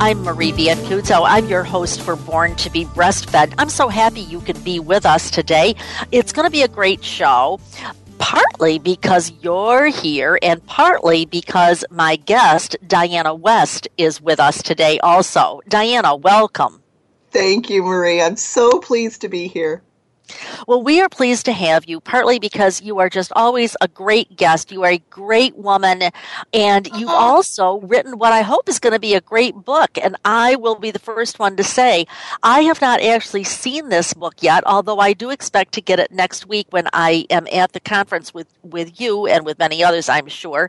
I'm Marie Biancuzzo. I'm your host for Born to be Breastfed. I'm so happy you can be with us today. It's going to be a great show partly because you're here and partly because my guest, Diana West, is with us today also. Diana, welcome. Thank you, Marie. I'm so pleased to be here. Well, we are pleased to have you, partly because you are just always a great guest. You are a great woman, and you've uh-huh. also written what I hope is going to be a great book. And I will be the first one to say, I have not actually seen this book yet, although I do expect to get it next week when I am at the conference with, with you and with many others, I'm sure.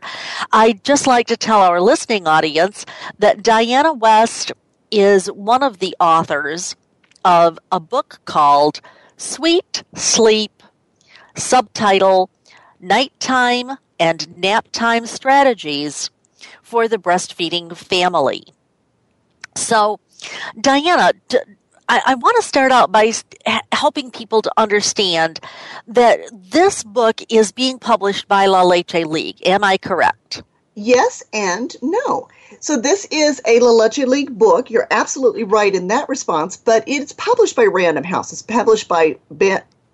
I'd just like to tell our listening audience that Diana West is one of the authors of a book called Sweet Sleep, subtitle Nighttime and Naptime Strategies for the Breastfeeding Family. So, Diana, I, I want to start out by helping people to understand that this book is being published by La Leche League. Am I correct? Yes and no. So this is a La League book. You're absolutely right in that response, but it's published by Random House. It's published by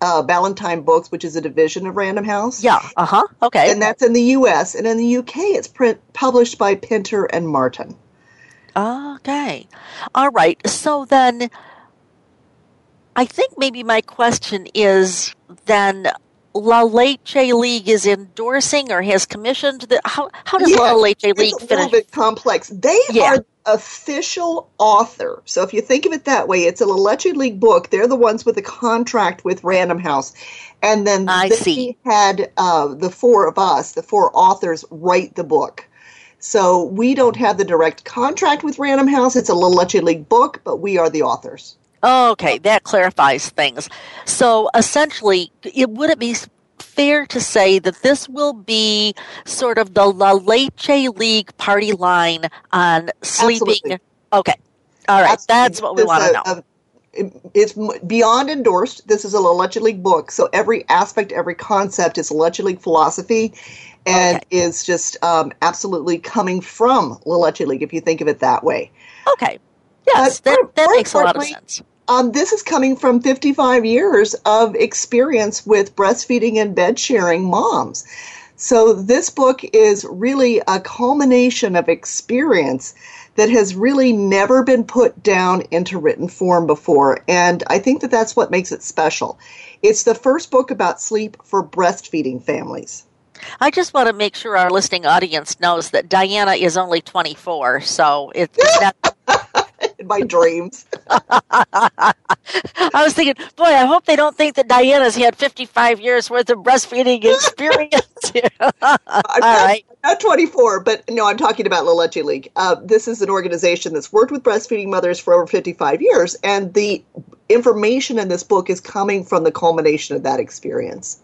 uh, Ballantine Books, which is a division of Random House. Yeah. Uh huh. Okay. And that's in the U.S. And in the UK, it's print published by Pinter and Martin. Okay. All right. So then, I think maybe my question is then La Leche League is endorsing or has commissioned the how how does La Leche League it's a finish? little bit complex. They yeah. are official author. So if you think of it that way, it's a La Leche League book. They're the ones with a contract with Random House, and then I they see. had uh, the four of us, the four authors, write the book. So we don't have the direct contract with Random House. It's a La Leche League book, but we are the authors. Okay, that clarifies things. So essentially, it would it be fair to say that this will be sort of the La Leche League party line on sleeping? Absolutely. Okay, all right, Absolutely. that's what we want to know. A, it's beyond endorsed. This is a La Leche League book, so every aspect, every concept is La Leche League philosophy, and okay. is just um, absolutely coming from La Leche League. If you think of it that way. Okay, Yes, that, that makes a lot of sense. Um, this is coming from 55 years of experience with breastfeeding and bed sharing moms. So, this book is really a culmination of experience that has really never been put down into written form before. And I think that that's what makes it special. It's the first book about sleep for breastfeeding families. I just want to make sure our listening audience knows that Diana is only 24, so it's not my dreams. I was thinking, boy, I hope they don't think that Diana's had 55 years worth of breastfeeding experience. I'm, not, right. not 24, but no, I'm talking about La Leche League. Uh, this is an organization that's worked with breastfeeding mothers for over 55 years, and the information in this book is coming from the culmination of that experience.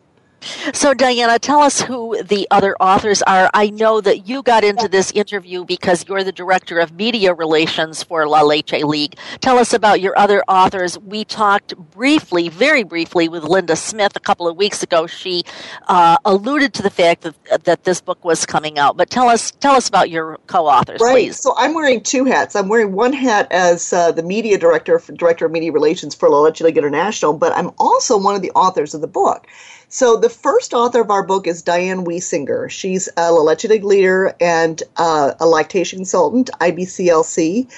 So, Diana, tell us who the other authors are. I know that you got into this interview because you're the director of media relations for La Leche League. Tell us about your other authors. We talked briefly, very briefly, with Linda Smith a couple of weeks ago. She uh, alluded to the fact that that this book was coming out. But tell us, tell us about your co-authors, right. please. So, I'm wearing two hats. I'm wearing one hat as uh, the media director, director of media relations for La Leche League International, but I'm also one of the authors of the book. So the first author of our book is Diane Wiessinger. She's a Leche leader and uh, a lactation consultant, IBCLC.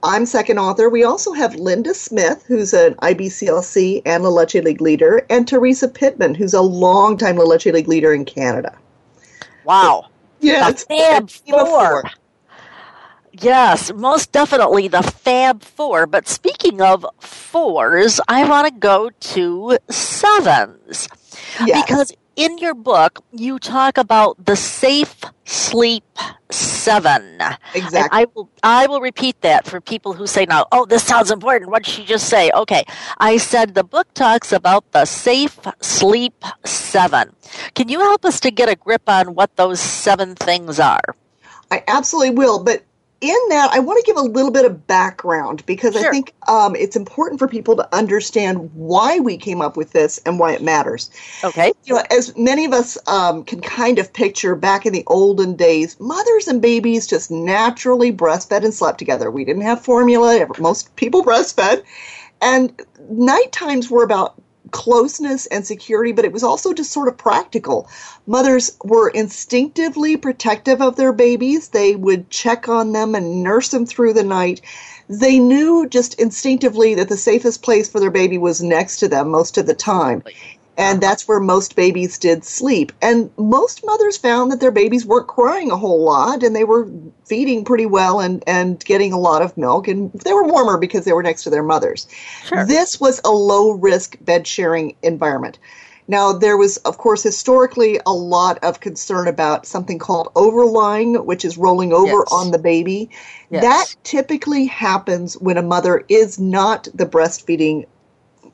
I'm second author. We also have Linda Smith, who's an IBCLC and La Leche League leader, and Teresa Pitman, who's a longtime La Leche League leader in Canada. Wow. Yeah, the Fab Four. Yes, most definitely the Fab Four. But speaking of fours, I want to go to sevens. Yes. Because in your book, you talk about the safe sleep seven. Exactly. And I will I will repeat that for people who say now, oh, this sounds important. What did she just say? Okay. I said the book talks about the safe sleep seven. Can you help us to get a grip on what those seven things are? I absolutely will, but in that, I want to give a little bit of background because Sure. I think um, it's important for people to understand why we came up with this and why it matters. Okay. You know, as many of us um, can kind of picture back in the olden days, mothers and babies just naturally breastfed and slept together. We didn't have formula, most people breastfed. And night times were about closeness and security, but it was also just sort of practical. Mothers were instinctively protective of their babies. They would check on them and nurse them through the night. They knew just instinctively that the safest place for their baby was next to them most of the time. And that's where most babies did sleep. And most mothers found that their babies weren't crying a whole lot and they were feeding pretty well and, and getting a lot of milk. And they were warmer because they were next to their mothers. Sure. This was a low risk bed sharing environment. Now, there was, of course, historically a lot of concern about something called overlying, which is rolling over Yes. on the baby. Yes. That typically happens when a mother is not the breastfeeding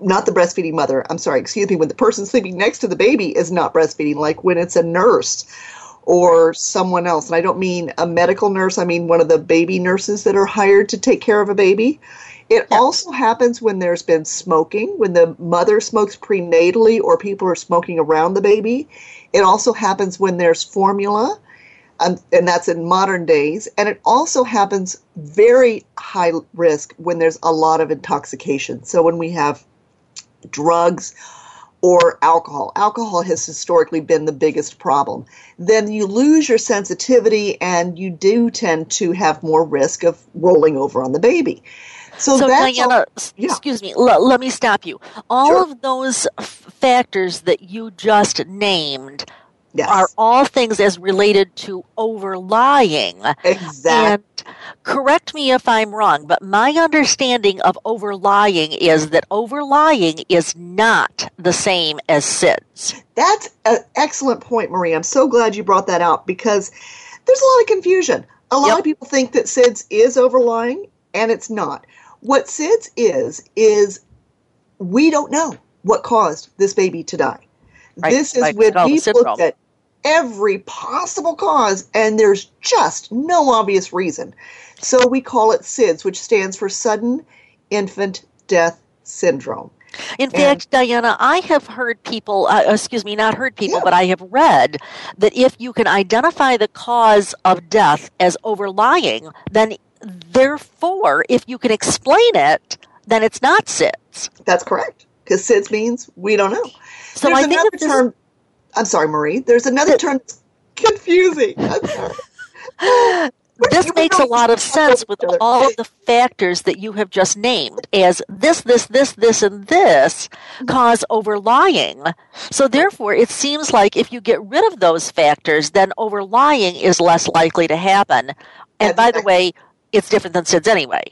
not the breastfeeding mother. I'm sorry, excuse me, when the person sleeping next to the baby is not breastfeeding, like when it's a nurse or someone else. And I don't mean a medical nurse, I mean one of the baby nurses that are hired to take care of a baby. It Yeah. also happens when there's been smoking, when the mother smokes prenatally or people are smoking around the baby. It also happens when there's formula, um, and that's in modern days. And it also happens very high risk when there's a lot of intoxication. So when we have drugs or alcohol. Alcohol has historically been the biggest problem. Then you lose your sensitivity and you do tend to have more risk of rolling over on the baby. So, So, that's all- Diana, s- yeah. excuse me, l- let me stop you. All Sure. of those f- factors that you just named yes, are all things as related to overlying. exactly. And correct me if I'm wrong, but my understanding of overlying is that overlying is not the same as SIDS. That's an excellent point, Marie. I'm so glad you brought that out because there's a lot of confusion. A lot Yep. of people think that SIDS is overlying, and it's not. What SIDS is, is we don't know what caused this baby to die. Right, This is right, when it's called a we've syndrome. looked at every possible cause, and there's just no obvious reason. So we call it SIDS, which stands for Sudden Infant Death Syndrome. In fact, Diana, I have heard people, uh, excuse me, not heard people, Yeah. but I have read that if you can identify the cause of death as overlying, then therefore, if you can explain it, then it's not SIDS. That's correct. Because SIDS means we don't know. So There's I think another term. I'm sorry, Marie. There's another term that's confusing. This makes a lot of sense with all of the factors that you have just named as this, this, this, this, and this cause overlying. So therefore, it seems like if you get rid of those factors, then overlying is less likely to happen. And by the way, it's different than SIDS anyway.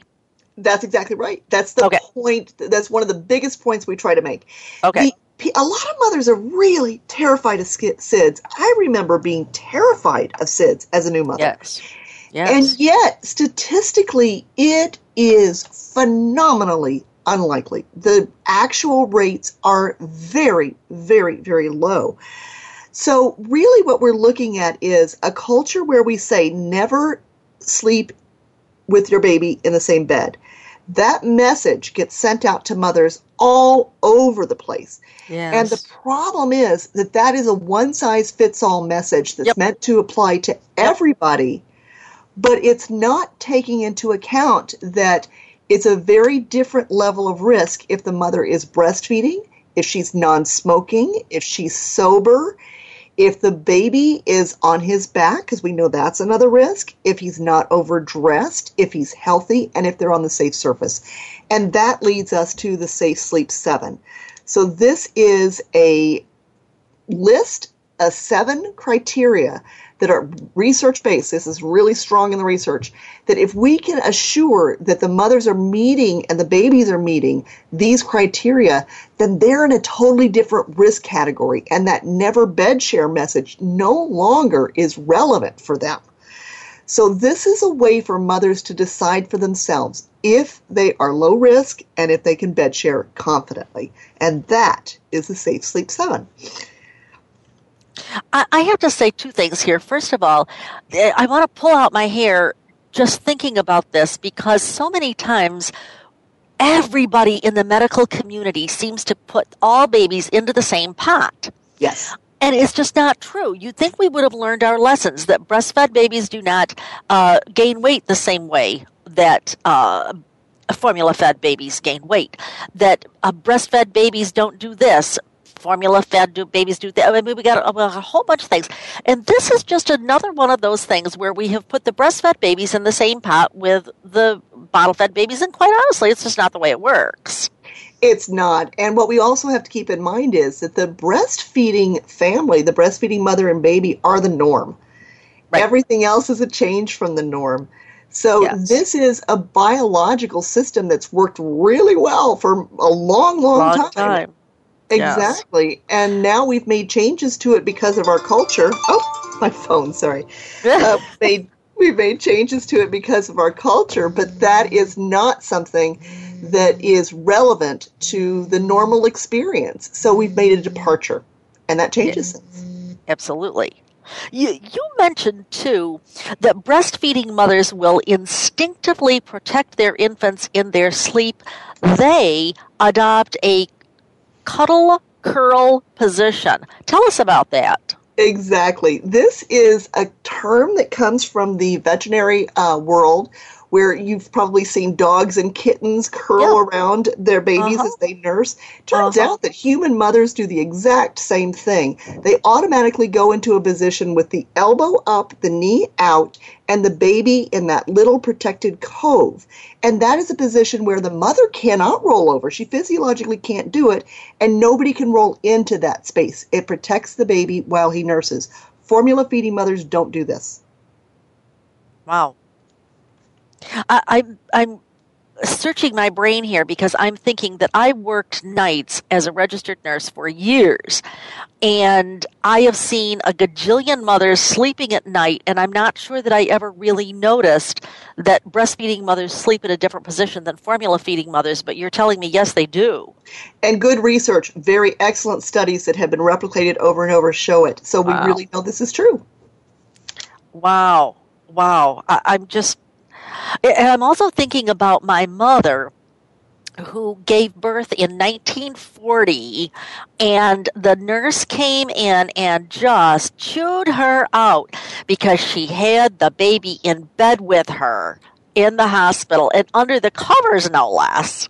That's exactly right. That's the Okay. point. That's one of the biggest points we try to make. Okay. The- a lot of mothers are really terrified of SIDS. I remember being terrified of SIDS as a new mother. Yes. Yes. And yet, statistically, it is phenomenally unlikely. The actual rates are very, very, very low. So, really, what we're looking at is a culture where we say never sleep with your baby in the same bed. That message gets sent out to mothers all over the place. yes. And the problem is that that is a one size fits all message that's Yep. meant to apply to everybody, but it's not taking into account that it's a very different level of risk if the mother is breastfeeding, if she's non smoking, if she's sober, if the baby is on his back, because we know that's another risk, if he's not overdressed, if he's healthy, and if they're on the safe surface. And that leads us to the Safe Sleep 7. So this is a list of seven criteria that are research based, this is really strong in the research, that if we can assure that the mothers are meeting and the babies are meeting these criteria, then they're in a totally different risk category. And that never bed share message no longer is relevant for them. So, this is a way for mothers to decide for themselves if they are low risk and if they can bed share confidently. And that is the Safe Sleep 7. I have to say two things here. First of all, eh, I want to pull out my hair just thinking about this because so many times everybody in the medical community seems to put all babies into the same pot. Yes. And it's just not true. You'd think we would have learned our lessons that breastfed babies do not uh, gain weight the same way that uh, formula fed babies gain weight, that uh, breastfed babies don't do this. Formula fed do, babies do that. I mean, we got a, a whole bunch of things. And this is just another one of those things where we have put the breastfed babies in the same pot with the bottle fed babies. And quite honestly, it's just not the way it works. It's not. And what we also have to keep in mind is that the breastfeeding family, the breastfeeding mother and baby, are the norm. Right. Everything else is a change from the norm. So yes. this is a biological system that's worked really well for a long, long, long time. time. Exactly. Yes. And now we've made changes to it because of our culture. Oh, my phone, sorry. uh, made, we've made changes to it because of our culture, but that is not something that is relevant to the normal experience. So we've made a departure, and that changes things. Absolutely. You, you mentioned too that breastfeeding mothers will instinctively protect their infants in their sleep. They adopt a cuddle curl position. Tell us about that. Exactly. This is a term that comes from the veterinary uh, world where you've probably seen dogs and kittens curl yeah. around their babies uh-huh. as they nurse. Turns uh-huh. out that human mothers do the exact same thing. They automatically go into a position with the elbow up, the knee out, and the baby in that little protected cove. And that is a position where the mother cannot roll over. She physiologically can't do it, and nobody can roll into that space. It protects the baby while he nurses. Formula feeding mothers don't do this. Wow. I, I'm I'm searching my brain here because I'm thinking that I worked nights as a registered nurse for years, and I have seen a gajillion mothers sleeping at night, and I'm not sure that I ever really noticed that breastfeeding mothers sleep in a different position than formula feeding mothers. But you're telling me yes, they do. And good research, very excellent studies that have been replicated over and over show it. So we wow. really know this is true. Wow. Wow. I, I'm just and I'm also thinking about my mother who gave birth in 1940 and the nurse came in and just chewed her out because she had the baby in bed with her in the hospital and under the covers no less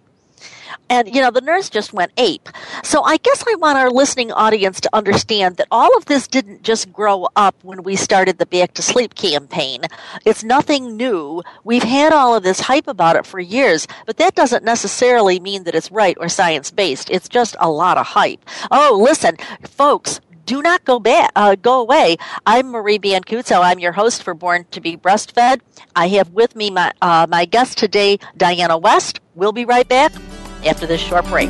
and, you know, the nurse just went ape. So I guess I want our listening audience to understand that all of this didn't just grow up when we started the Back to Sleep campaign. It's nothing new. We've had all of this hype about it for years, but that doesn't necessarily mean that it's right or science based. It's just a lot of hype. Oh, listen, folks, do not go back, uh, go away. I'm Marie Biancuzzo. I'm your host for Born to be Breastfed. I have with me my uh, my guest today, Diana West. We'll be right back after this short break.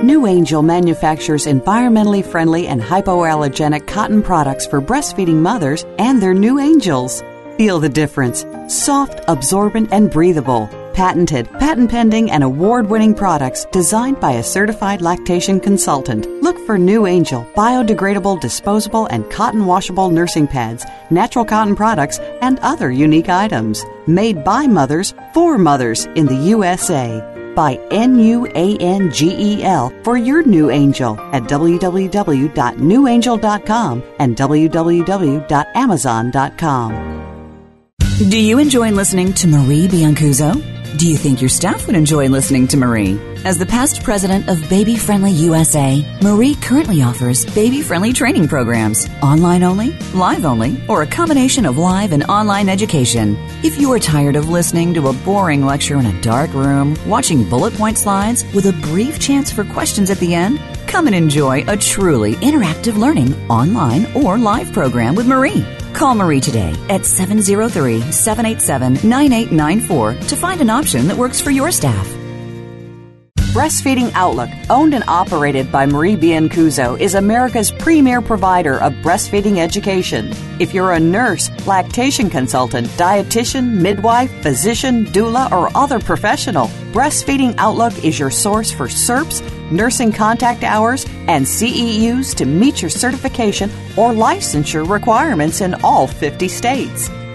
NuAngel manufactures environmentally friendly and hypoallergenic cotton products for breastfeeding mothers and their new angels. Feel the difference. Soft, absorbent, and breathable. Patented, patent pending, and award winning products designed by a certified lactation consultant. Look for NuAngel biodegradable, disposable, and cotton washable nursing pads, natural cotton products, and other unique items. Made by mothers for mothers in the USA. By N U A N G E L for your new angel at www.nuangel.com and www.amazon.com. Do you enjoy listening to Marie Biancuzzo? Do you think your staff would enjoy listening to Marie? As the past president of Baby Friendly USA, Marie currently offers baby friendly training programs, online only, live only, or a combination of live and online education. If you are tired of listening to a boring lecture in a dark room, watching bullet point slides with a brief chance for questions at the end, come and enjoy a truly interactive learning online or live program with Marie. Call Marie today at 703 787 9894 to find an option that works for your staff. Breastfeeding Outlook, owned and operated by Marie Biancuzzo, is America's premier provider of breastfeeding education. If you're a nurse, lactation consultant, dietitian, midwife, physician, doula, or other professional, Breastfeeding Outlook is your source for CERPs, nursing contact hours, and CEUs to meet your certification or licensure requirements in all 50 states.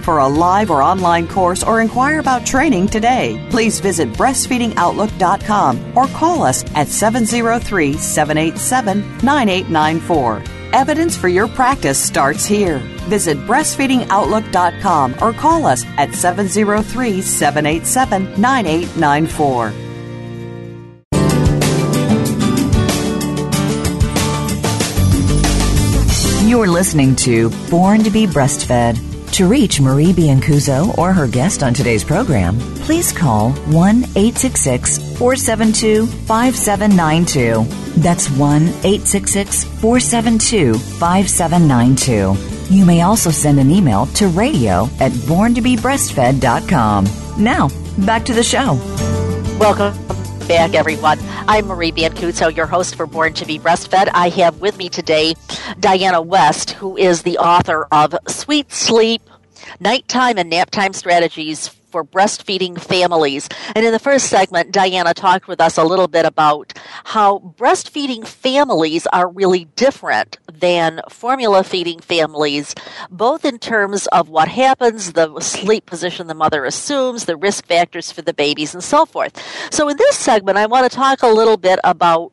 for a live or online course or inquire about training today. Please visit breastfeedingoutlook.com or call us at 703 787 9894. Evidence for your practice starts here. Visit breastfeedingoutlook.com or call us at 703 787 9894. You're listening to Born to be Breastfed. To reach Marie Biancuzzo or her guest on today's program, please call 1 866 472 5792. That's 1 866 472 5792. You may also send an email to radio at borntobebreastfed.com. Now, back to the show. Welcome back, everyone. I'm Marie Biancuzzo, your host for Born to be Breastfed. I have with me today Diana West, who is the author of Sweet Sleep, Nighttime and Naptime Strategies for breastfeeding families. And in the first segment, Diana talked with us a little bit about how breastfeeding families are really different than formula feeding families, both in terms of what happens, the sleep position the mother assumes, the risk factors for the babies, and so forth. So in this segment, I want to talk a little bit about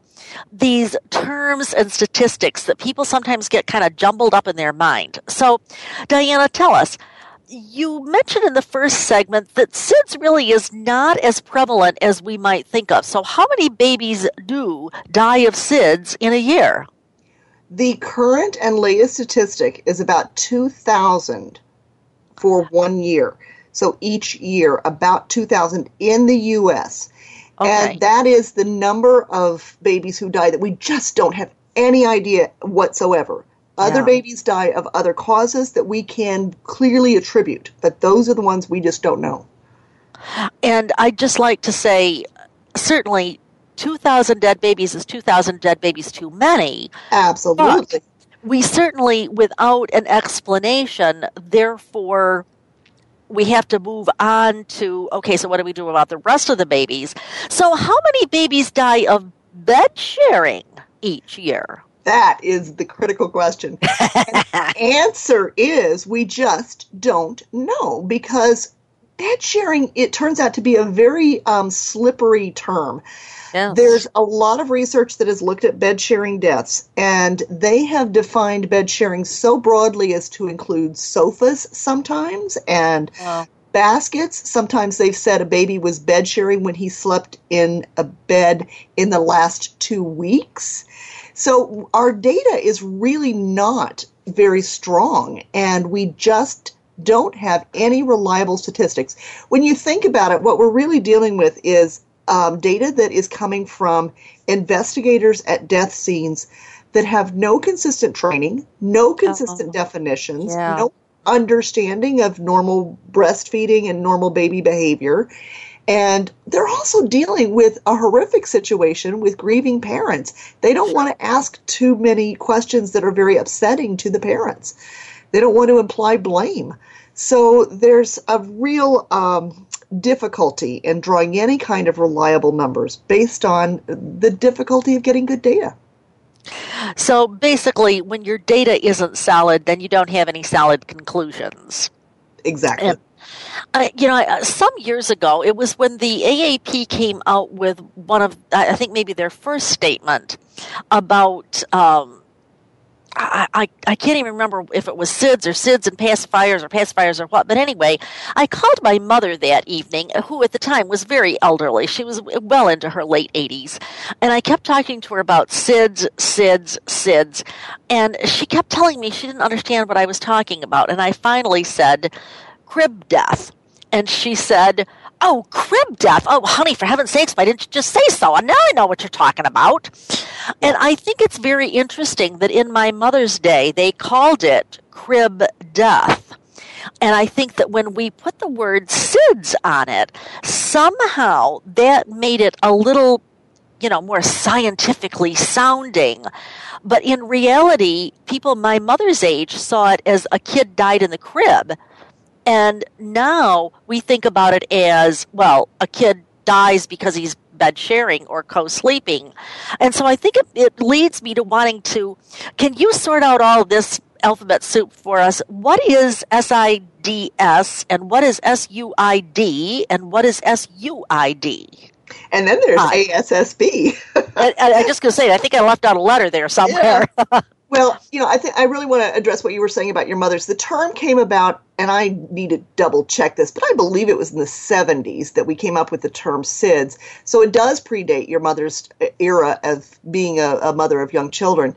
these terms and statistics that people sometimes get kind of jumbled up in their mind. So, Diana, tell us you mentioned in the first segment that SIDS really is not as prevalent as we might think of. So, how many babies do die of SIDS in a year? The current and latest statistic is about 2,000 for one year. So, each year, about 2,000 in the U.S. Okay. And that is the number of babies who die that we just don't have any idea whatsoever. Other yeah. babies die of other causes that we can clearly attribute, but those are the ones we just don't know. And I'd just like to say certainly 2,000 dead babies is 2,000 dead babies too many. Absolutely. we certainly, without an explanation, therefore, we have to move on to okay, so what do we do about the rest of the babies? So, how many babies die of bed sharing each year? That is the critical question. the answer is we just don't know because bed sharing, it turns out to be a very um, slippery term. Yes. There's a lot of research that has looked at bed sharing deaths, and they have defined bed sharing so broadly as to include sofas sometimes and wow. baskets. Sometimes they've said a baby was bed sharing when he slept in a bed in the last two weeks. So our data is really not very strong, and we just don't have any reliable statistics. When you think about it, what we're really dealing with is um, data that is coming from investigators at death scenes that have no consistent training, no consistent uh-huh. definitions, yeah. no understanding of normal breastfeeding and normal baby behavior. And they're also dealing with a horrific situation with grieving parents. They don't want to ask too many questions that are very upsetting to the parents. They don't want to imply blame. So there's a real um, difficulty in drawing any kind of reliable numbers based on the difficulty of getting good data. So basically, when your data isn't solid, then you don't have any solid conclusions. Exactly. And, uh, you know, uh, some years ago, it was when the AAP came out with one of, I think maybe their first statement about um, I, I, I can't even remember if it was SIDS or SIDS and pacifiers or pacifiers or what. But anyway, I called my mother that evening, who at the time was very elderly. She was well into her late 80s. And I kept talking to her about SIDS, SIDS, SIDS. And she kept telling me she didn't understand what I was talking about. And I finally said, crib death. And she said, Oh, crib death. Oh, honey, for heaven's sakes, why didn't you just say so? And now I know what you're talking about. And I think it's very interesting that in my mother's day, they called it crib death. And I think that when we put the word SIDS on it, somehow that made it a little, you know, more scientifically sounding. But in reality, people my mother's age saw it as a kid died in the crib and now we think about it as well, a kid dies because he's bed sharing or co sleeping. And so I think it, it, leads me to wanting to can you sort out all this alphabet soup for us? What is SIDS and what is SUID and what is SUID? And then there's. ASSB. I, I, just going to say, I think I left out a letter there somewhere. Yeah. Well, you know, I think I really want to address what you were saying about your mother's. The term came about, and I need to double check this, but I believe it was in the 70s that we came up with the term SIDS. So it does predate your mother's era of being a, a mother of young children.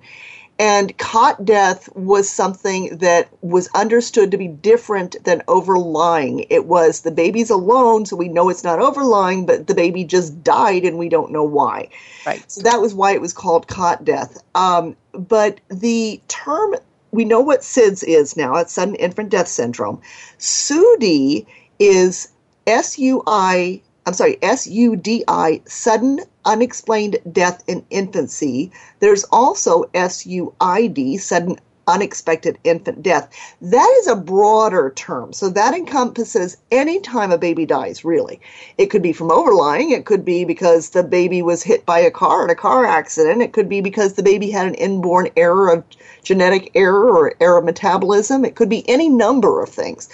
And cot death was something that was understood to be different than overlying. It was the baby's alone, so we know it's not overlying, but the baby just died and we don't know why. Right. So that was why it was called cot death. Um, but the term, we know what SIDS is now, it's sudden infant death syndrome. SUDI is S U I I'm sorry, S U D I, sudden unexplained death in infancy. There's also S U I D, sudden unexpected infant death. That is a broader term. So that encompasses any time a baby dies, really. It could be from overlying, it could be because the baby was hit by a car in a car accident, it could be because the baby had an inborn error of genetic error or error of metabolism, it could be any number of things.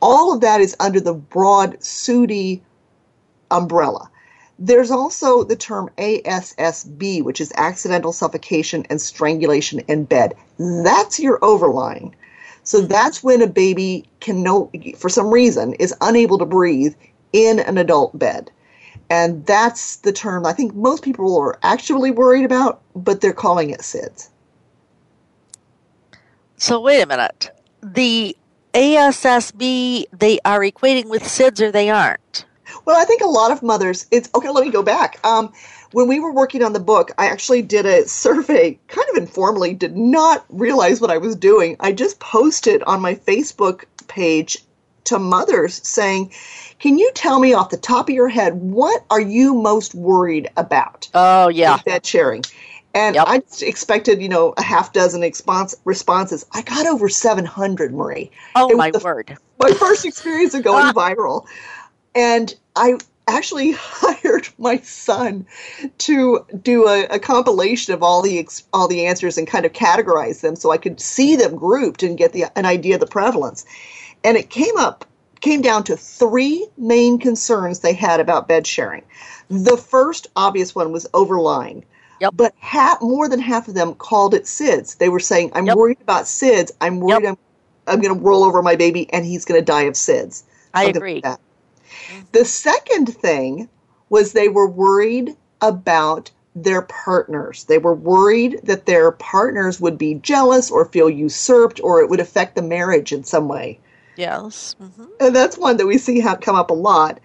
All of that is under the broad SUDI umbrella. There's also the term ASSB, which is accidental suffocation and strangulation in bed. That's your overlying. So mm-hmm. that's when a baby can no, for some reason, is unable to breathe in an adult bed. And that's the term I think most people are actually worried about, but they're calling it SIDS. So wait a minute. The ASSB, they are equating with SIDS or they aren't? Well, I think a lot of mothers, it's okay, let me go back. Um, when we were working on the book, I actually did a survey, kind of informally, did not realize what I was doing. I just posted on my Facebook page to mothers saying, Can you tell me off the top of your head, what are you most worried about? Oh, yeah. That sharing. And yep. I expected, you know, a half dozen response, responses. I got over 700, Marie. Oh, my the, word. My first experience of going viral. And I actually hired my son to do a, a, compilation of all the all the answers and kind of categorize them so I could see them grouped and get the, an idea of the prevalence. And it came up came down to three main concerns they had about bed sharing. The first obvious one was overlying. Yep. But half, more than half of them called it SIDS. They were saying, "I'm yep. worried about SIDS. I'm worried yep. I'm, I'm going to roll over my baby and he's going to die of SIDS." I agree. Like the second thing was they were worried about their partners. They were worried that their partners would be jealous or feel usurped or it would affect the marriage in some way. Yes. Mm-hmm. And that's one that we see have come up a lot.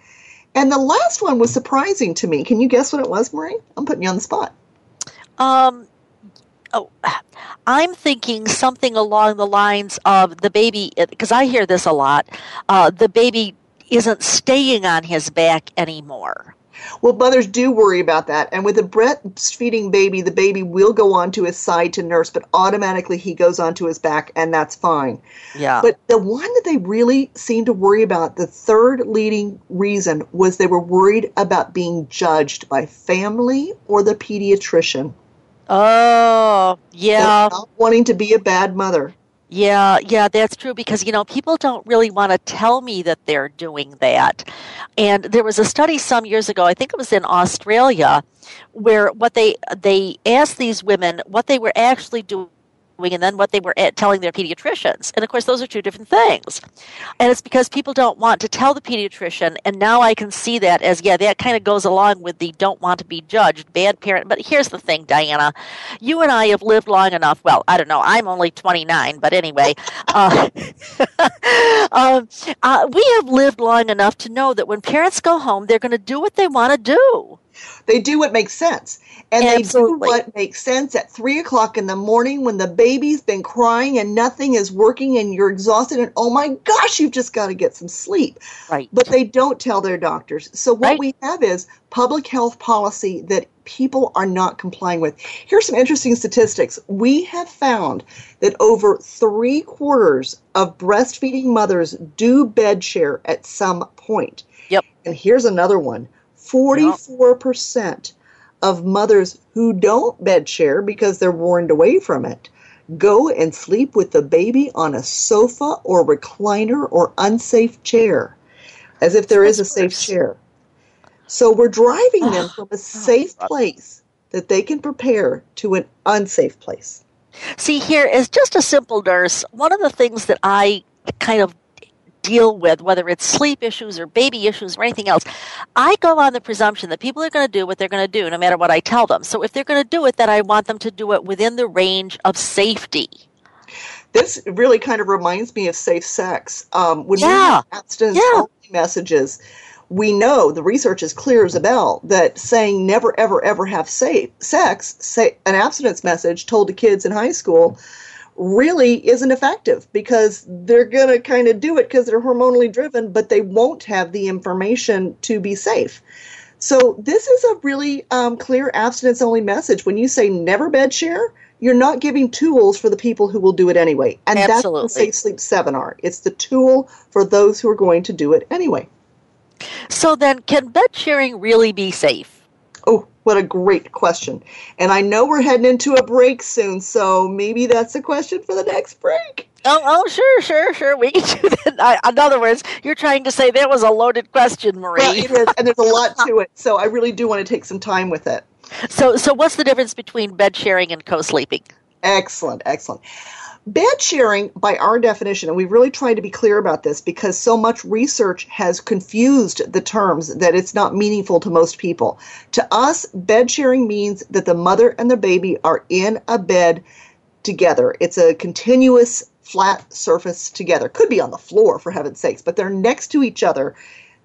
And the last one was surprising to me. Can you guess what it was, Marie? I'm putting you on the spot. Um, oh, I'm thinking something along the lines of the baby, because I hear this a lot. Uh, the baby isn't staying on his back anymore. Well, mothers do worry about that. And with a breastfeeding baby, the baby will go onto his side to nurse, but automatically he goes onto his back, and that's fine. Yeah. But the one that they really seemed to worry about, the third leading reason, was they were worried about being judged by family or the pediatrician. Oh, yeah. Not wanting to be a bad mother. Yeah, yeah, that's true because you know people don't really want to tell me that they're doing that. And there was a study some years ago, I think it was in Australia, where what they they asked these women what they were actually doing and then what they were telling their pediatricians. And of course, those are two different things. And it's because people don't want to tell the pediatrician. And now I can see that as, yeah, that kind of goes along with the don't want to be judged, bad parent. But here's the thing, Diana. You and I have lived long enough. Well, I don't know. I'm only 29, but anyway. Uh, um, uh, we have lived long enough to know that when parents go home, they're going to do what they want to do. They do what makes sense. And Absolutely. they do what makes sense at three o'clock in the morning when the baby's been crying and nothing is working and you're exhausted and oh my gosh, you've just got to get some sleep. Right. But they don't tell their doctors. So what Right. we have is public health policy that people are not complying with. Here's some interesting statistics. We have found that over three quarters of breastfeeding mothers do bed share at some point. Yep. And here's another one 44% of mothers who don't bed share because they're warned away from it go and sleep with the baby on a sofa or recliner or unsafe chair, as if there is a safe chair. So we're driving them from a safe place that they can prepare to an unsafe place. See, here is just a simple nurse. One of the things that I kind of deal with, whether it's sleep issues or baby issues or anything else, I go on the presumption that people are going to do what they're going to do no matter what I tell them. So if they're going to do it, then I want them to do it within the range of safety. This really kind of reminds me of safe sex. Um, when Yeah. have abstinence Yeah. messages, we know the research is clear as a bell that saying never, ever, ever have safe sex, say an abstinence message told to kids in high school, really isn't effective because they're going to kind of do it because they're hormonally driven, but they won't have the information to be safe. So this is a really um, clear abstinence only message. When you say never bed share, you're not giving tools for the people who will do it anyway. And that's Absolutely. what Safe Sleep 7 are. It's the tool for those who are going to do it anyway. So then, can bed sharing really be safe? Oh, what a great question. And I know we're heading into a break soon, so maybe that's a question for the next break. Oh, oh, sure, sure, sure. We can do that. I, in other words, you're trying to say that was a loaded question, Marie. Well, it is, and there's a lot to it, so I really do want to take some time with it. So, so what's the difference between bed sharing and co-sleeping? Excellent, excellent. Bed sharing, by our definition, and we've really tried to be clear about this because so much research has confused the terms that it's not meaningful to most people. To us, bed sharing means that the mother and the baby are in a bed together. It's a continuous flat surface together. Could be on the floor, for heaven's sakes, but they're next to each other,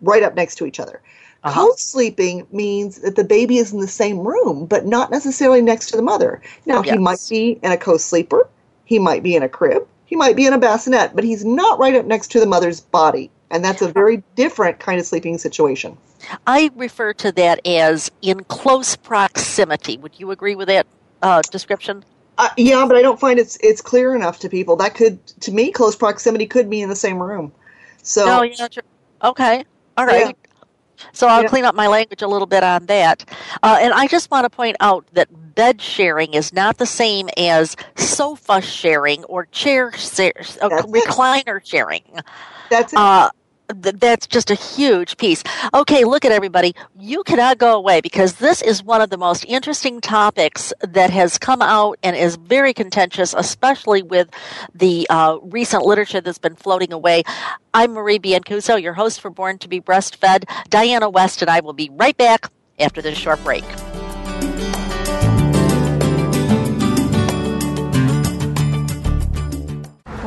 right up next to each other. Uh-huh. Co-sleeping means that the baby is in the same room, but not necessarily next to the mother. Now, he might be in a co-sleeper, he might be in a crib, he might be in a bassinet, but he's not right up next to the mother's body. And that's a very different kind of sleeping situation. I refer to that as in close proximity. Would you agree with that uh, description? Uh, yeah, but I don't find it's it's clear enough to people. That could, to me, close proximity could be in the same room. So No, yeah, true. Okay, all right. So I'll Yeah. clean up my language a little bit on that. Uh, and I just want to point out that bed sharing is not the same as sofa sharing or chair share, uh, That's it. recliner sharing. that's it. Uh, th- that's just a huge piece. Okay, look at everybody. You cannot go away because this is one of the most interesting topics that has come out and is very contentious, especially with the uh, recent literature that's been floating away. I'm Marie Biancuzzo, your host for Born to be Breastfed. Diana West and I will be right back after this short break.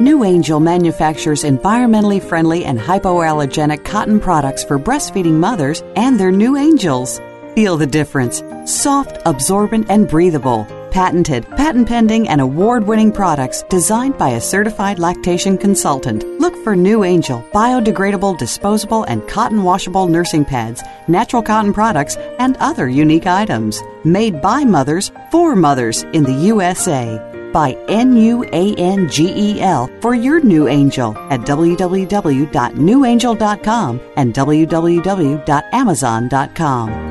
NuAngel manufactures environmentally friendly and hypoallergenic cotton products for breastfeeding mothers and their new angels. Feel the difference. Soft, absorbent, and breathable. Patented, patent pending, and award winning products designed by a certified lactation consultant. Look for NuAngel biodegradable, disposable, and cotton washable nursing pads, natural cotton products, and other unique items. Made by mothers for mothers in the USA by N U A N G E L for your new angel at www.nuangel.com and www.amazon.com.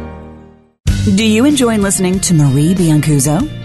Do you enjoy listening to Marie Biancuzzo?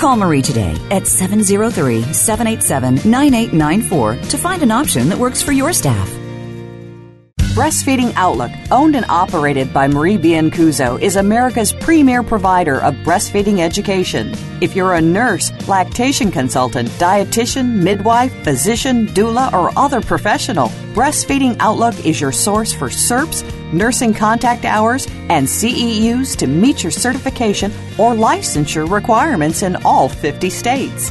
Call Marie today at 703 787 9894 to find an option that works for your staff. Breastfeeding Outlook, owned and operated by Marie Biancuzzo, is America's premier provider of breastfeeding education. If you're a nurse, lactation consultant, dietitian, midwife, physician, doula, or other professional, Breastfeeding Outlook is your source for CERPs, nursing contact hours, and CEUs to meet your certification or licensure requirements in all 50 states.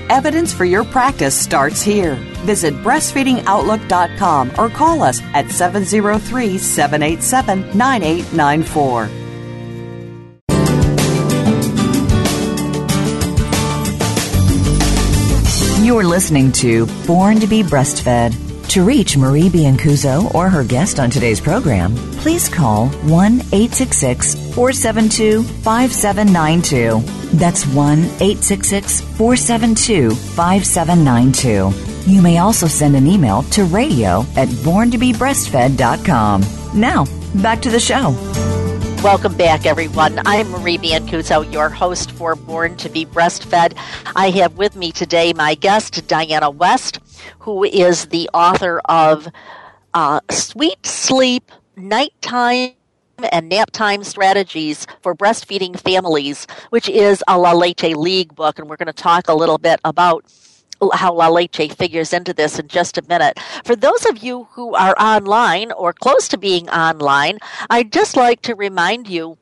Evidence for your practice starts here. Visit breastfeedingoutlook.com or call us at 703 787 9894. You're listening to Born to be Breastfed. To reach Marie Biancuzzo or her guest on today's program, please call 1 866 472 5792. That's 1 866 472 5792. You may also send an email to radio at borntobebreastfed.com. Now, back to the show. Welcome back, everyone. I'm Marie Biancuzzo, your host for Born to be Breastfed. I have with me today my guest, Diana West, who is the author of uh, Sweet Sleep, Nighttime, and nap time strategies for breastfeeding families, which is a La Leche League book. And we're going to talk a little bit about how La Leche figures into this in just a minute. For those of you who are online or close to being online, I'd just like to remind you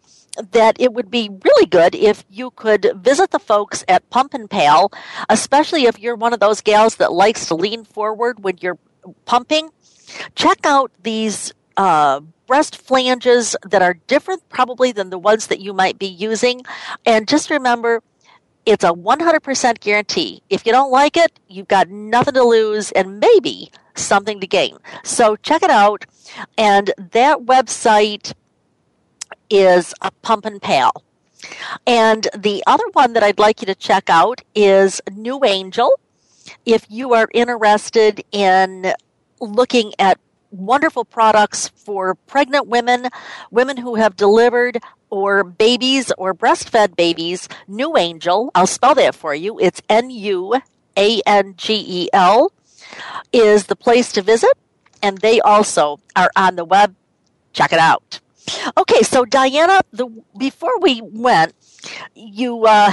that it would be really good if you could visit the folks at Pumpin Pal, especially if you're one of those gals that likes to lean forward when you're pumping. Check out these uh, breast flanges that are different probably than the ones that you might be using. And just remember, it's a 100% guarantee. If you don't like it, you've got nothing to lose and maybe something to gain. So check it out. And that website is a Pumpin Pal. And the other one that I'd like you to check out is NuAngel. If you are interested in looking at wonderful products for pregnant women, women who have delivered, or babies or breastfed babies, NuAngel, I'll spell that for you. It's N U A N G E L, is the place to visit. And they also are on the web. Check it out. Okay, so Diana, the before we went, you uh,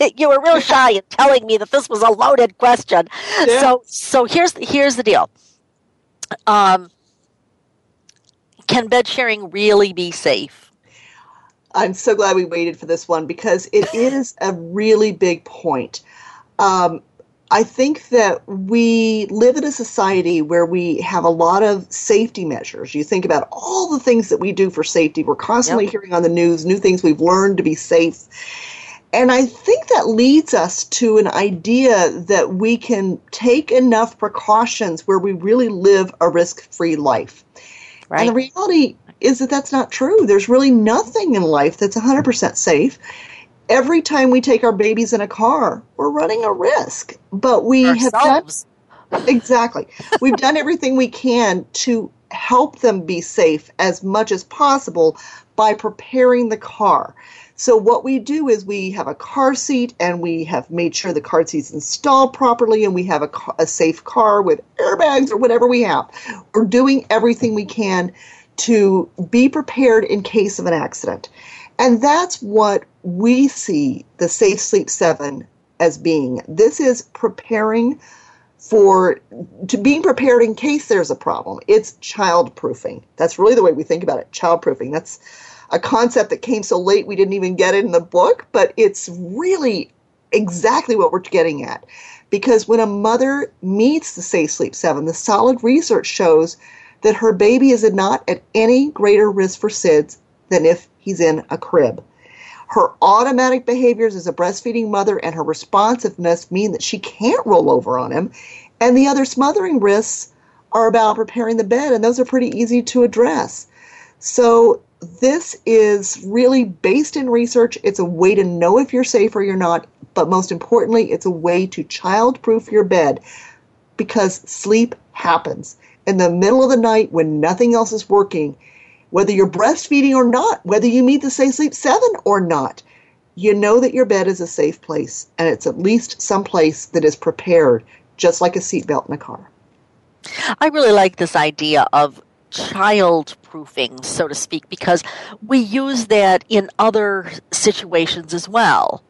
you were real shy in telling me that this was a loaded question. Yeah. So so here's here's the deal. Um, can bed sharing really be safe? I'm so glad we waited for this one because it is a really big point. Um, I think that we live in a society where we have a lot of safety measures. You think about all the things that we do for safety. We're constantly yep. hearing on the news new things we've learned to be safe. And I think that leads us to an idea that we can take enough precautions where we really live a risk free life. Right. And the reality is that that's not true. There's really nothing in life that's 100% safe every time we take our babies in a car, we're running a risk. But we Ourselves. have done exactly. We've done everything we can to help them be safe as much as possible by preparing the car. So what we do is we have a car seat and we have made sure the car seat's installed properly and we have a, a safe car with airbags or whatever we have. We're doing everything we can to be prepared in case of an accident. And that's what we see the Safe Sleep 7 as being. This is preparing for to being prepared in case there's a problem. It's child proofing. That's really the way we think about it. Child proofing. That's a concept that came so late we didn't even get it in the book, but it's really exactly what we're getting at. Because when a mother meets the Safe Sleep 7, the solid research shows that her baby is not at any greater risk for SIDS than if he's in a crib. Her automatic behaviors as a breastfeeding mother and her responsiveness mean that she can't roll over on him. And the other smothering risks are about preparing the bed, and those are pretty easy to address. So, this is really based in research. It's a way to know if you're safe or you're not, but most importantly, it's a way to childproof your bed because sleep happens. In the middle of the night when nothing else is working, whether you're breastfeeding or not, whether you meet the Safe Sleep 7 or not, you know that your bed is a safe place and it's at least some place that is prepared, just like a seatbelt in a car. I really like this idea of child proofing, so to speak, because we use that in other situations as well.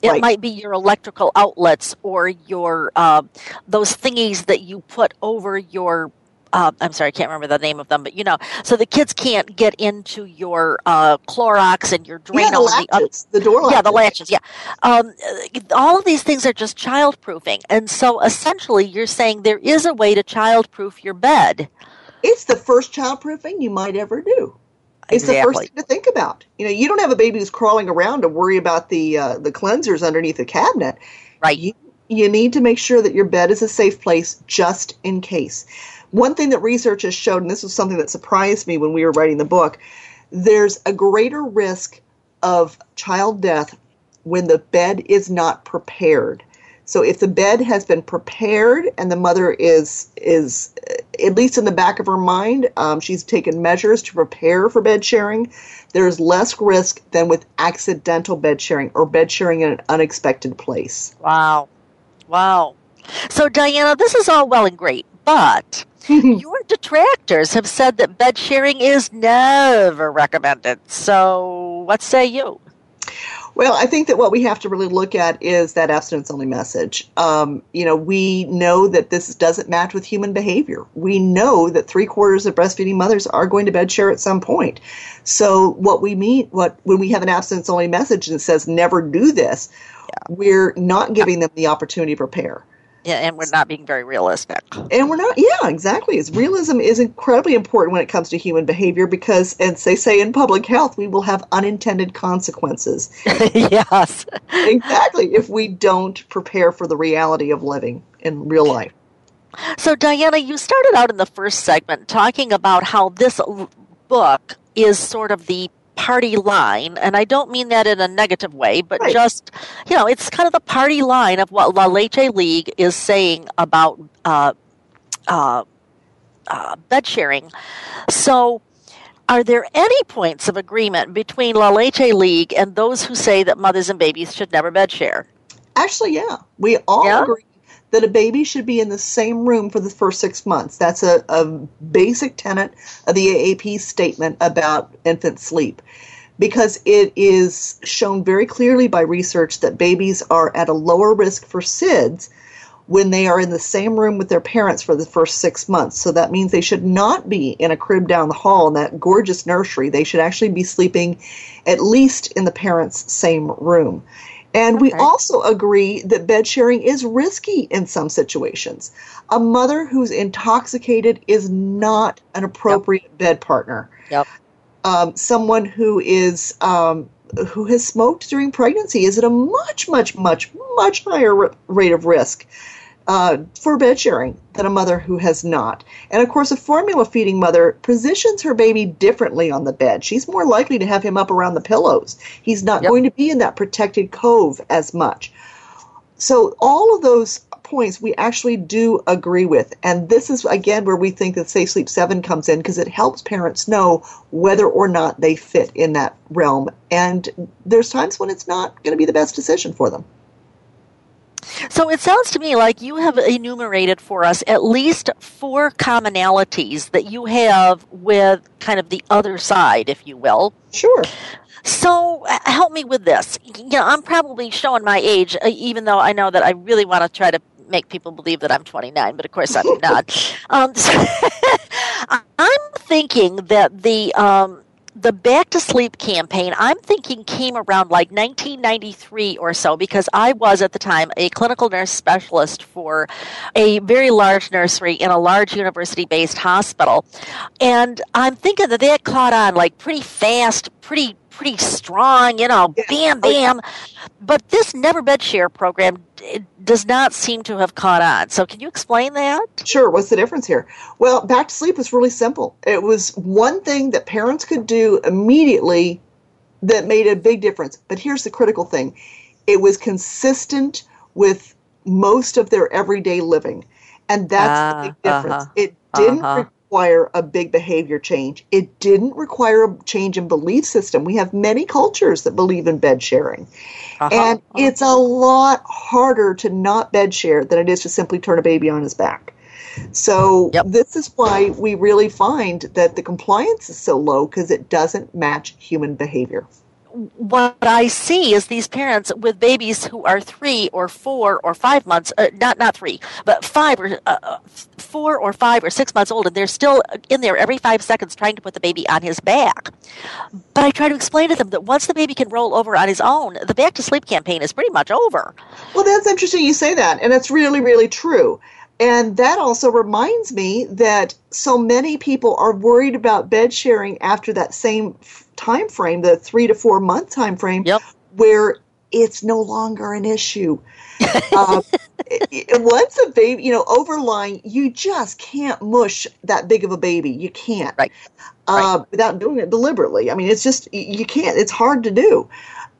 It right. might be your electrical outlets or your uh, those thingies that you put over your uh, I'm sorry, I can't remember the name of them, but you know, so the kids can't get into your uh, Clorox and your Drano. Yeah, the latches, the, the door latches. Yeah, the latches. Yeah, um, all of these things are just childproofing, and so essentially, you're saying there is a way to childproof your bed. It's the first childproofing you might ever do. It's exactly. the first thing to think about. You know, you don't have a baby who's crawling around to worry about the uh, the cleansers underneath the cabinet. Right. You, you need to make sure that your bed is a safe place just in case. One thing that research has showed, and this was something that surprised me when we were writing the book, there's a greater risk of child death when the bed is not prepared. So if the bed has been prepared and the mother is is at least in the back of her mind, um, she's taken measures to prepare for bed sharing. There's less risk than with accidental bed sharing or bed sharing in an unexpected place. Wow, wow. So Diana, this is all well and great, but your detractors have said that bed sharing is never recommended. So, what say you? Well, I think that what we have to really look at is that abstinence only message. Um, you know, we know that this doesn't match with human behavior. We know that three quarters of breastfeeding mothers are going to bed share at some point. So, what we mean, what when we have an abstinence only message that says never do this, yeah. we're not giving them the opportunity to prepare. Yeah, and we're not being very realistic. And we're not, yeah, exactly. It's, realism is incredibly important when it comes to human behavior because, as they say in public health, we will have unintended consequences. yes. exactly, if we don't prepare for the reality of living in real life. So, Diana, you started out in the first segment talking about how this book is sort of the party line, and I don't mean that in a negative way, but right. just, you know, it's kind of the party line of what La Leche League is saying about uh, uh, uh, bed sharing. So, are there any points of agreement between La Leche League and those who say that mothers and babies should never bed share? Actually, yeah. We all yeah? agree that a baby should be in the same room for the first six months. That's a, a basic tenet of the AAP statement about infant sleep. because it is shown very clearly by research that babies are at a lower risk for SIDS when they are in the same room with their parents for the first six months. So that means they should not be in a crib down the hall in that gorgeous nursery. They should actually be sleeping at least in the parents' same room. And okay. we also agree that bed sharing is risky in some situations. A mother who's intoxicated is not an appropriate yep. bed partner. Yep. Um, someone who is um, who has smoked during pregnancy is at a much, much, much, much higher rate of risk uh, for bed sharing than a mother who has not. And of course, a formula feeding mother positions her baby differently on the bed. She's more likely to have him up around the pillows. He's not yep. going to be in that protected cove as much. So, all of those points we actually do agree with. And this is, again, where we think that Safe Sleep 7 comes in because it helps parents know whether or not they fit in that realm. And there's times when it's not going to be the best decision for them. So it sounds to me like you have enumerated for us at least four commonalities that you have with kind of the other side, if you will. Sure. So uh, help me with this. You know, I'm probably showing my age, uh, even though I know that I really want to try to make people believe that I'm 29, but of course I'm not. Um, so I'm thinking that the um, the back to sleep campaign i'm thinking came around like 1993 or so because i was at the time a clinical nurse specialist for a very large nursery in a large university based hospital. And i'm thinking that that caught on like pretty fast pretty pretty strong, you know, yeah. bam, bam. But this Never Bed Share program does not seem to have caught on. So, can you explain that? Sure. What's the difference here? Well, back to sleep was really simple. It was one thing that parents could do immediately that made a big difference. But here's the critical thing it was consistent with most of their everyday living. And that's uh, the big uh-huh. difference. Uh-huh. It didn't uh-huh require a big behavior change. It didn't require a change in belief system. We have many cultures that believe in bed sharing. Uh-huh. And uh-huh. it's a lot harder to not bed share than it is to simply turn a baby on his back. So yep. this is why we really find that the compliance is so low because it doesn't match human behavior what I see is these parents with babies who are three or four or five months, uh, not not three, but five or uh, uh, four or five or six months old, and they're still in there every five seconds trying to put the baby on his back. But I try to explain to them that once the baby can roll over on his own, the back to sleep campaign is pretty much over. Well, that's interesting you say that, and it's really really true. And that also reminds me that so many people are worried about bed sharing after that same time frame, the three to four month time frame, yep. where it's no longer an issue. uh, once a baby, you know, overlying, you just can't mush that big of a baby. You can't. Right. Uh, right. Without doing it deliberately. I mean, it's just, you can't. It's hard to do.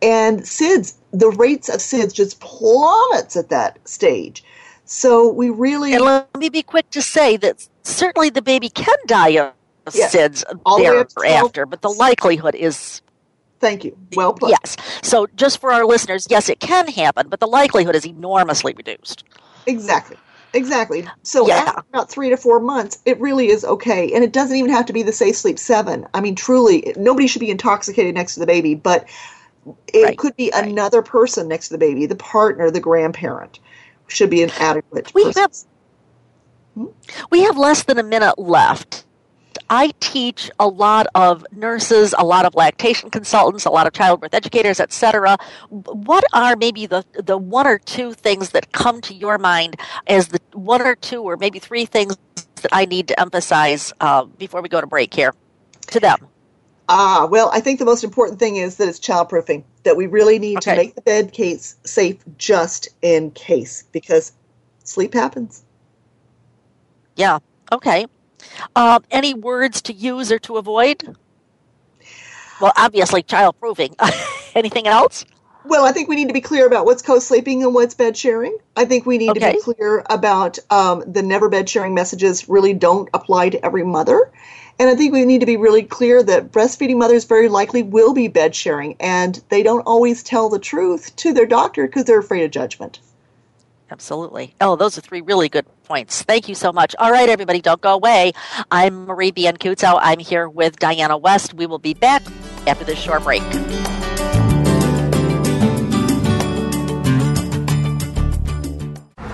And SIDS, the rates of SIDS just plummets at that stage. So we really. And let me be quick to say that certainly the baby can die of yes, SIDS thereafter, but the likelihood is. Thank you. Well put. Yes. So just for our listeners, yes, it can happen, but the likelihood is enormously reduced. Exactly. Exactly. So yeah. after about three to four months, it really is okay. And it doesn't even have to be the Safe Sleep 7. I mean, truly, nobody should be intoxicated next to the baby, but it right. could be right. another person next to the baby, the partner, the grandparent should be an adequate. We have, hmm? we have less than a minute left. I teach a lot of nurses, a lot of lactation consultants, a lot of childbirth educators, etc. What are maybe the the one or two things that come to your mind as the one or two or maybe three things that I need to emphasize uh, before we go to break here to them? Ah, well, I think the most important thing is that it's childproofing. That we really need okay. to make the bed case safe just in case because sleep happens. Yeah. Okay. Uh, any words to use or to avoid? Well, obviously, childproofing. Anything else? Well, I think we need to be clear about what's co-sleeping and what's bed sharing. I think we need okay. to be clear about um, the never bed sharing messages really don't apply to every mother. And I think we need to be really clear that breastfeeding mothers very likely will be bed sharing, and they don't always tell the truth to their doctor because they're afraid of judgment. Absolutely. Oh, those are three really good points. Thank you so much. All right, everybody, don't go away. I'm Marie Biancuzzo. I'm here with Diana West. We will be back after this short break.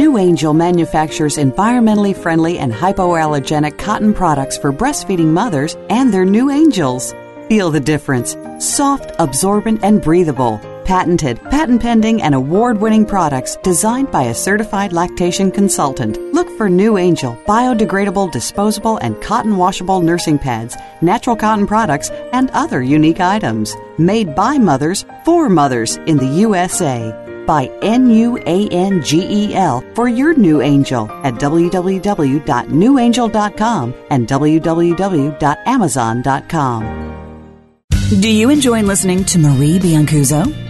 NuAngel manufactures environmentally friendly and hypoallergenic cotton products for breastfeeding mothers and their new angels. Feel the difference. Soft, absorbent, and breathable. Patented, patent pending, and award winning products designed by a certified lactation consultant. Look for NuAngel biodegradable, disposable, and cotton washable nursing pads, natural cotton products, and other unique items. Made by mothers for mothers in the USA by N U A N G E L for your new angel at www.nuangel.com and www.amazon.com. Do you enjoy listening to Marie Biancuzzo?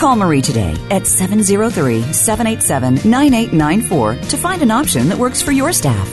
Call Marie today at 703 787 9894 to find an option that works for your staff.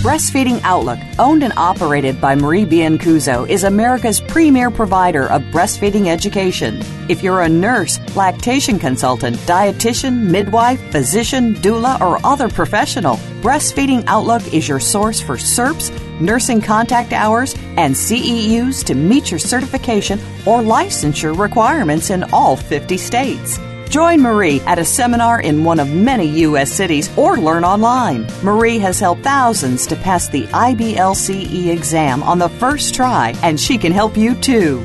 Breastfeeding Outlook, owned and operated by Marie Biancuzzo, is America's premier provider of breastfeeding education. If you're a nurse, lactation consultant, dietitian, midwife, physician, doula, or other professional, Breastfeeding Outlook is your source for CERPs, nursing contact hours, and CEUs to meet your certification or licensure requirements in all 50 states. Join Marie at a seminar in one of many U.S. cities or learn online. Marie has helped thousands to pass the IBLCE exam on the first try, and she can help you too.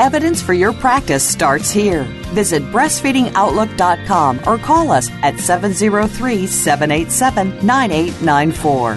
Evidence for your practice starts here. Visit breastfeedingoutlook.com or call us at 703 787 9894.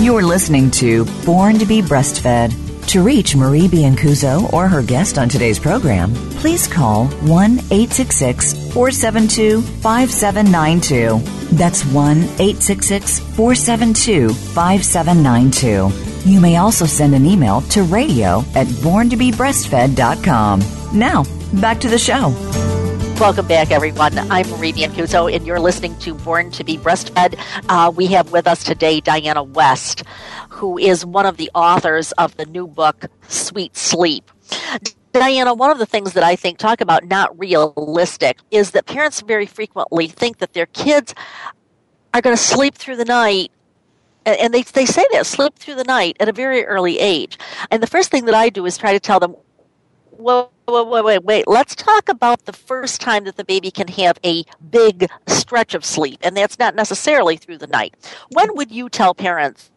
You're listening to Born to be Breastfed. To reach Marie Biancuzzo or her guest on today's program, please call 1 866 472 5792. That's 1 866 472 5792. You may also send an email to radio at borntobebreastfed.com. Now, back to the show. Welcome back, everyone. I'm Marie Biancuzzo, and you're listening to Born to be Breastfed. Uh, we have with us today Diana West, who is one of the authors of the new book, Sweet Sleep. Diana, one of the things that I think talk about not realistic is that parents very frequently think that their kids are going to sleep through the night and they, they say that sleep through the night at a very early age. And the first thing that I do is try to tell them, whoa, wait, wait, wait, wait. Let's talk about the first time that the baby can have a big stretch of sleep, and that's not necessarily through the night. When would you tell parents?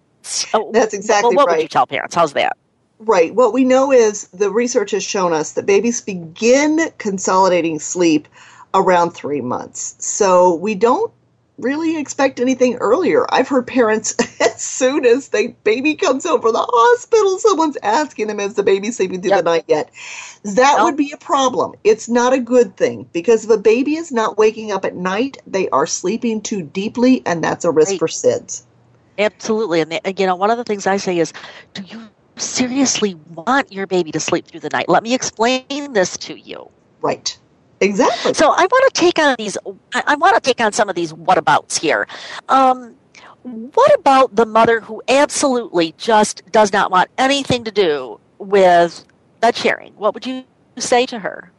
Oh, that's exactly well, what right. would you tell parents? How's that? Right. What we know is the research has shown us that babies begin consolidating sleep around three months. So we don't really expect anything earlier. I've heard parents, as soon as the baby comes home from the hospital, someone's asking them, is the baby sleeping through Yep. the night yet? That Nope. would be a problem. It's not a good thing because if a baby is not waking up at night, they are sleeping too deeply, and that's a risk Right. for SIDS. Absolutely. And, the- you know, one of the things I say is, do you seriously want your baby to sleep through the night? Let me explain this to you. Right. Exactly. So I want to take on these. I, want to take on some of these whatabouts here. Um, what about the mother who absolutely just does not want anything to do with bed sharing, what would you say to her?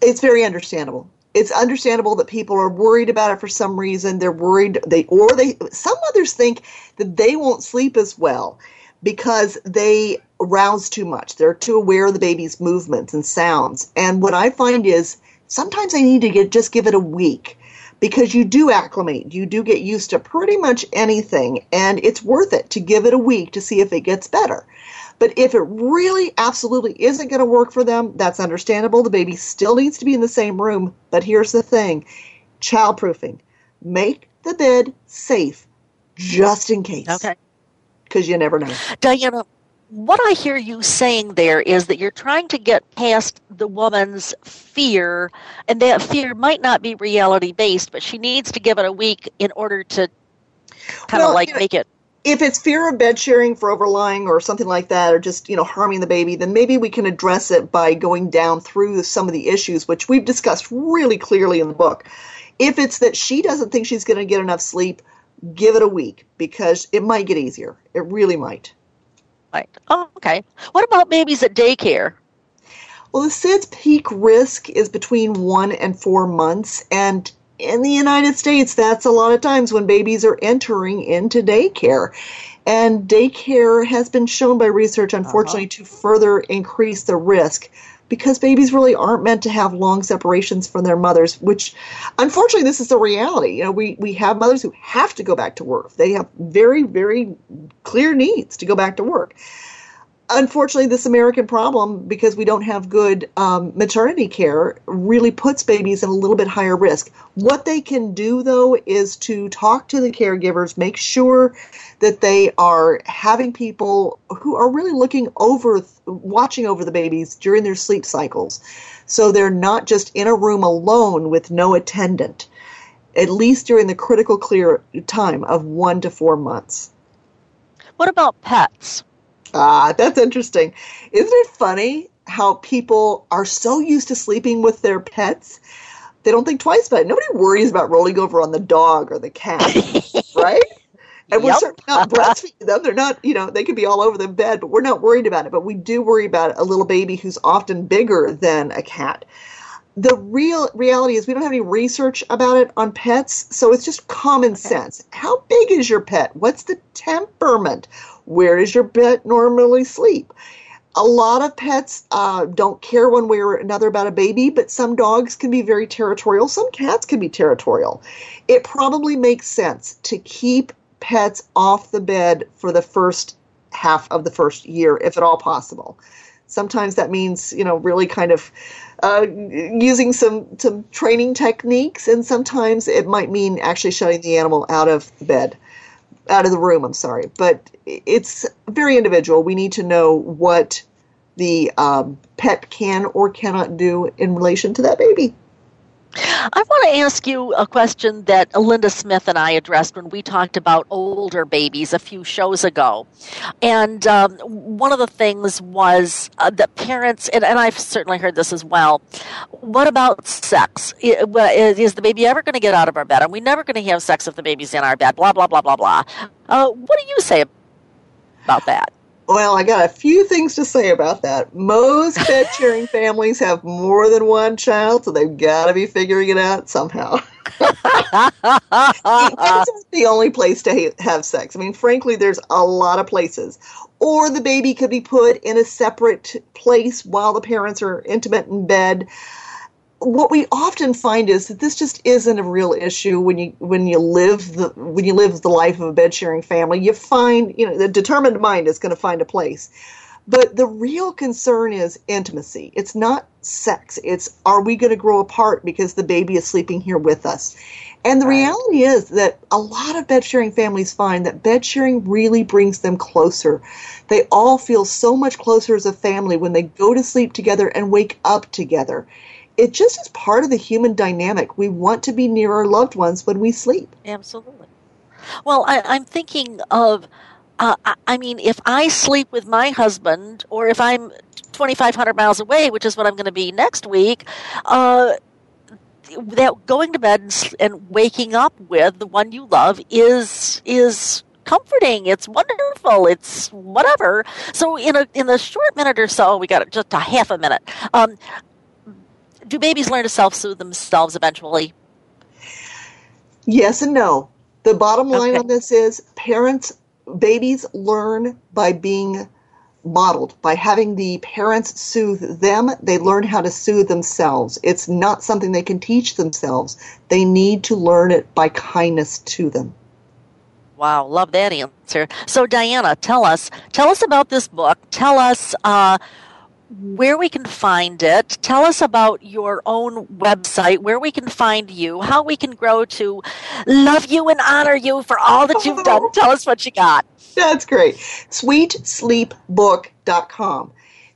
It's very understandable. It's understandable that people are worried about it for some reason. They're worried they or they some mothers think that they won't sleep as well because they rouse too much. They're too aware of the baby's movements and sounds. And what I find is sometimes I need to get just give it a week because you do acclimate. You do get used to pretty much anything and it's worth it to give it a week to see if it gets better. But if it really absolutely isn't going to work for them, that's understandable. The baby still needs to be in the same room. But here's the thing childproofing. Make the bed safe just in case. Okay. Because you never know. Diana, what I hear you saying there is that you're trying to get past the woman's fear, and that fear might not be reality based, but she needs to give it a week in order to kind of Well, like you know, make it. if it's fear of bed sharing for overlying or something like that, or just you know harming the baby, then maybe we can address it by going down through some of the issues which we've discussed really clearly in the book. If it's that she doesn't think she's going to get enough sleep, give it a week because it might get easier. It really might. Right. Oh, okay. What about babies at daycare? Well, the SIDS peak risk is between one and four months, and in the United States, that's a lot of times when babies are entering into daycare. And daycare has been shown by research, uh-huh. unfortunately, to further increase the risk because babies really aren't meant to have long separations from their mothers, which unfortunately this is the reality. You know, we, we have mothers who have to go back to work. They have very, very clear needs to go back to work unfortunately, this American problem, because we don't have good um, maternity care, really puts babies in a little bit higher risk. What they can do, though, is to talk to the caregivers, make sure that they are having people who are really looking over, watching over the babies during their sleep cycles. So they're not just in a room alone with no attendant, at least during the critical clear time of one to four months. What about pets? Ah, that's interesting. Isn't it funny how people are so used to sleeping with their pets? They don't think twice about it. Nobody worries about rolling over on the dog or the cat, right? And we're Yep. certainly not breastfeeding them. They're not, you know, they could be all over the bed, but we're not worried about it. But we do worry about a little baby who's often bigger than a cat. The real reality is we don't have any research about it on pets, so it's just common sense. How big is your pet? What's the temperament? Where does your pet normally sleep? A lot of pets uh, don't care one way or another about a baby, but some dogs can be very territorial. Some cats can be territorial. It probably makes sense to keep pets off the bed for the first half of the first year, if at all possible. Sometimes that means, you know, really kind of uh, using some, some training techniques, and sometimes it might mean actually shutting the animal out of the bed out of the room. I'm sorry, but it's very individual. We need to know what the um, pet can or cannot do in relation to that baby. I want to ask you a question that Linda Smith and I addressed when we talked about older babies a few shows ago. And um, one of the things was uh, that parents, and, and I've certainly heard this as well, what about sex? Is, the baby ever going to get out of our bed? Are we never going to have sex if the baby's in our bed? Blah, blah, blah, blah, blah. Uh, what do you say about that? Well, I got a few things to say about that. Most bed sharing families have more than one child, so they've got to be figuring it out somehow. not the only place to ha- have sex. I mean, frankly, there's a lot of places. Or the baby could be put in a separate place while the parents are intimate in bed. What we often find is that this just isn't a real issue when you when you live the when you live the life of a bed sharing family. You find you know the determined mind is going to find a place. But the real concern is intimacy. It's not sex. It's are we going to grow apart because the baby is sleeping here with us? And the reality is that a lot of bed sharing families find that bed sharing really brings them closer. They all feel so much closer as a family when they go to sleep together and wake up together. It just is part of the human dynamic. We want to be near our loved ones when we sleep. Absolutely. Well, I, I'm thinking of, uh, I- mean, if I sleep with my husband, or if I'm 2,500 miles away, which is what I'm going to be next week, uh, that going to bed and, and waking up with the one you love is is comforting. It's wonderful. It's whatever. So in a in the short minute or so, we got just a half a minute. Um, do babies learn to self soothe themselves eventually? Yes and no. The bottom line okay. on this is parents, babies learn by being modeled by having the parents soothe them they learn how to soothe themselves it's not something they can teach themselves they need to learn it by kindness to them wow love that answer so diana tell us tell us about this book tell us uh, where we can find it. Tell us about your own website, where we can find you, how we can grow to love you and honor you for all that you've done. Oh. Tell us what you got. That's great. SweetSleepBook.com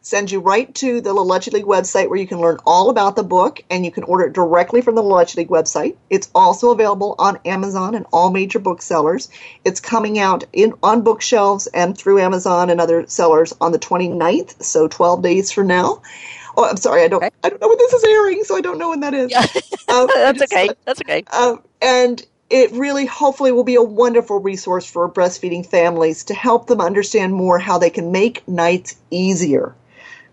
sends you right to the Leche League website where you can learn all about the book and you can order it directly from the Leche League website. It's also available on Amazon and all major booksellers. It's coming out in on bookshelves and through Amazon and other sellers on the 29th, so 12 days from now. Oh, I'm sorry, I don't okay. I don't know when this is airing, so I don't know when that is. Yeah. um, That's okay. That's okay. Um, and it really hopefully will be a wonderful resource for breastfeeding families to help them understand more how they can make nights easier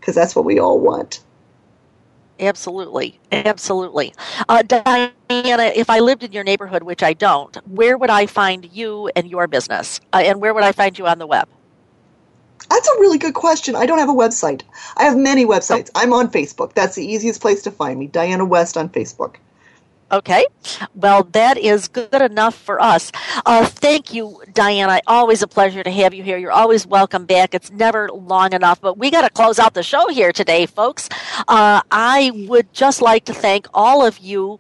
because that's what we all want. Absolutely, absolutely. Uh, Diana, if I lived in your neighborhood, which I don't, where would I find you and your business? Uh, and where would I find you on the web? That's a really good question. I don't have a website. I have many websites. Oh. I'm on Facebook. That's the easiest place to find me. Diana West on Facebook. Okay. Well, that is good enough for us. Uh, thank you, Diana. Always a pleasure to have you here. You're always welcome back. It's never long enough, but we got to close out the show here today, folks. Uh, I would just like to thank all of you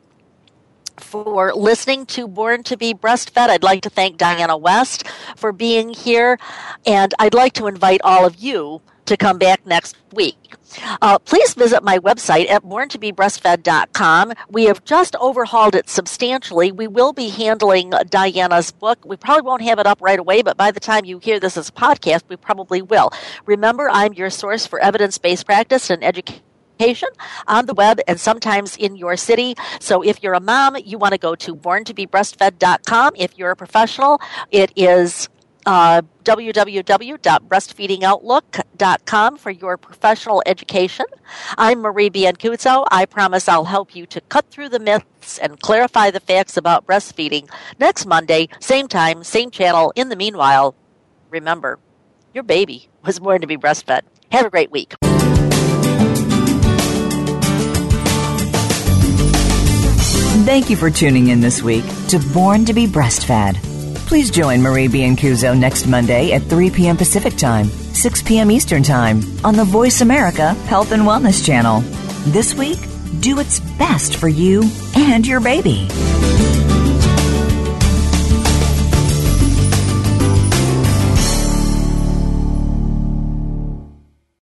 for listening to Born to be Breastfed. I'd like to thank Diana West for being here, and I'd like to invite all of you to come back next week. Uh, please visit my website at borntobebreastfed.com. We have just overhauled it substantially. We will be handling Diana's book. We probably won't have it up right away, but by the time you hear this as a podcast, we probably will. Remember, I'm your source for evidence based practice and education on the web and sometimes in your city. So if you're a mom, you want to go to borntobebreastfed.com. If you're a professional, it is uh, www.breastfeedingoutlook.com for your professional education. I'm Marie Biancuzzo. I promise I'll help you to cut through the myths and clarify the facts about breastfeeding next Monday, same time, same channel. In the meanwhile, remember, your baby was born to be breastfed. Have a great week. Thank you for tuning in this week to Born to be Breastfed. Please join Marie Biancuzzo next Monday at 3 p.m. Pacific Time, 6 p.m. Eastern Time on the Voice America Health and Wellness Channel. This week, do its best for you and your baby.